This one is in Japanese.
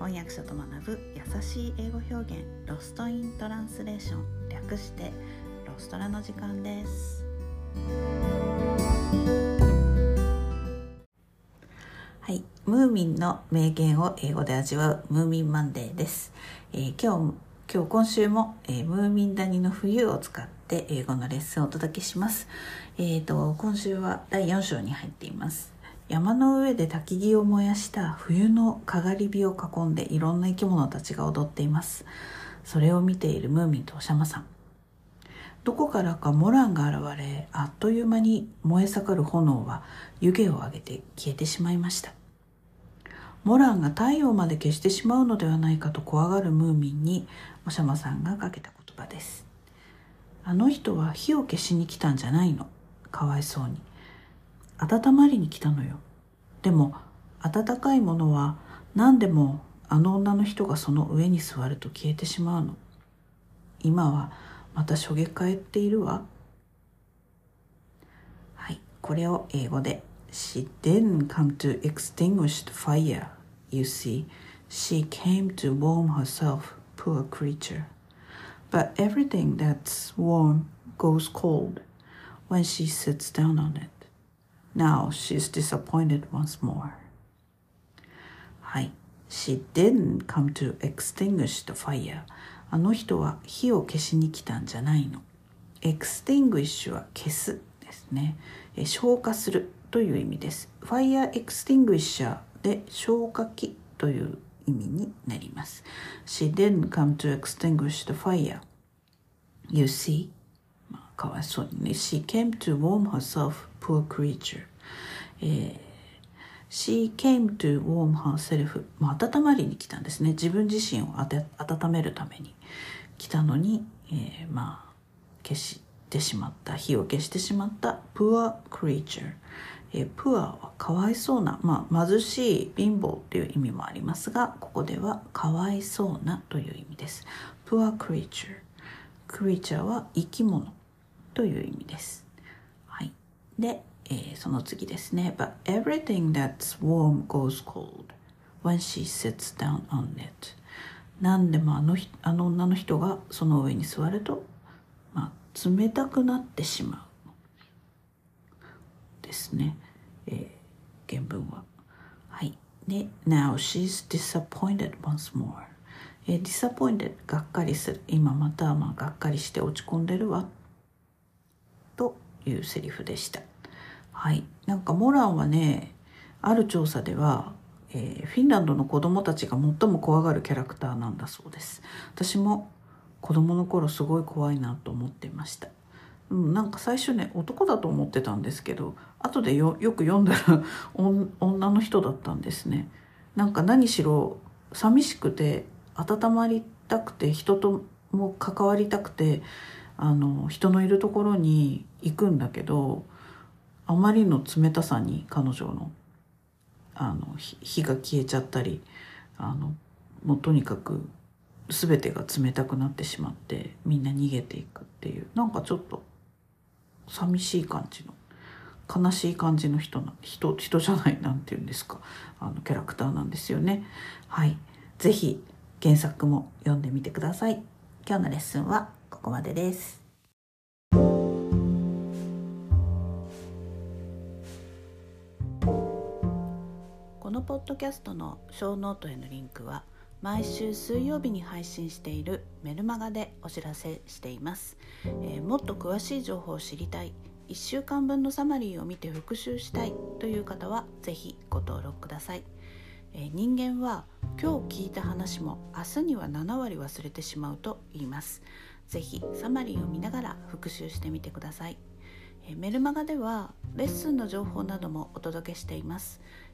翻訳者と学ぶ優しい英語表現ロストイントランスレーション略してロストラの時間です。はいムーミンの名言を英語で味わうムーミンマンデーです、えー、今日今日今週も、えー、ムーミン谷の冬を使って英語のレッスンをお届けします。えーと今週は第4章に入っています。山の上で焚き木を燃やした冬のかがり火を囲んでいろんな生き物たちが踊っています。それを見ているムーミンとおしゃまさん。どこからかモランが現れあっという間に燃え盛る炎は湯気を上げて消えてしまいました。モランが太陽まで消してしまうのではないかと怖がるムーミンにおしゃまさんがかけた言葉です。あの人は火を消しに来たんじゃないの。かわいそうに。温まりに来たのよでも温かいものは何でもあの女の人がその上に座ると消えてしまうの今はまたしょげ返っているわはいこれを英語で She didn't come to extinguish the fire you see she came to warm herself poor creature but everything that's warm goes cold when she sits down on it Now she's disappointed once more. はい。She didn't come to extinguish the fire. あの人は火を消しに来たんじゃないの。extinguish は消すですね。消火するという意味です。fire extinguisher で消火器という意味になります。She didn't come to extinguish the fire. You see? かわいそうにね。She came to warm herself, poor creature. えー、She came to warm herself. まあ、温まりに来たんですね。自分自身をあて温めるために来たのに、えー、まあ、消してしまった、火を消してしまった poor creature。えー、poor はかわいそうな、まあ、貧しい、貧乏っていう意味もありますが、ここではかわいそうなという意味です。poor creature。creature は生き物という意味です。で、えー、その次ですね。But everything that's warm goes cold when she sits down on it. 何でもあのあの女の人がその上に座ると、まあ、冷たくなってしまう。ですね。えー、原文は。はい。で、Now she's disappointed once more. えー、disappointed がっかりする。今またまあがっかりして落ち込んでるわ。というセリフでした。はい。なんかモランはね、ある調査では、えー、フィンランドの子供たちが最も怖がるキャラクターなんだそうです。私も子供の頃すごい怖いなと思ってました。うん、なんか最初ね男だと思ってたんですけど後でよよく読んだら女の人だったんですね。なんか何しろ寂しくて温まりたくて人とも関わりたくてあの人のいるところに行くんだけどあまりの冷たさに彼女のあの火が消えちゃったりあのもうとにかく全てが冷たくなってしまってみんな逃げていくっていうなんかちょっと寂しい感じの悲しい感じの人な人人じゃないなんて言うんですかあのキャラクターなんですよね。はい是非原作も読んでみてください。今日のレッスンはここまでです。このポッドキャストのショーノートへのリンクは毎週水曜日に配信しているメルマガでお知らせしています、えー、もっと詳しい情報を知りたい1週間分のサマリーを見て復習したいという方は是非ご登録ください、えー、人間は今日聞いた話も明日には7割忘れてしまうと言います。ぜひサマリーを見ながら復習してみてください。メルマガではレッスンの情報などもお届けしています。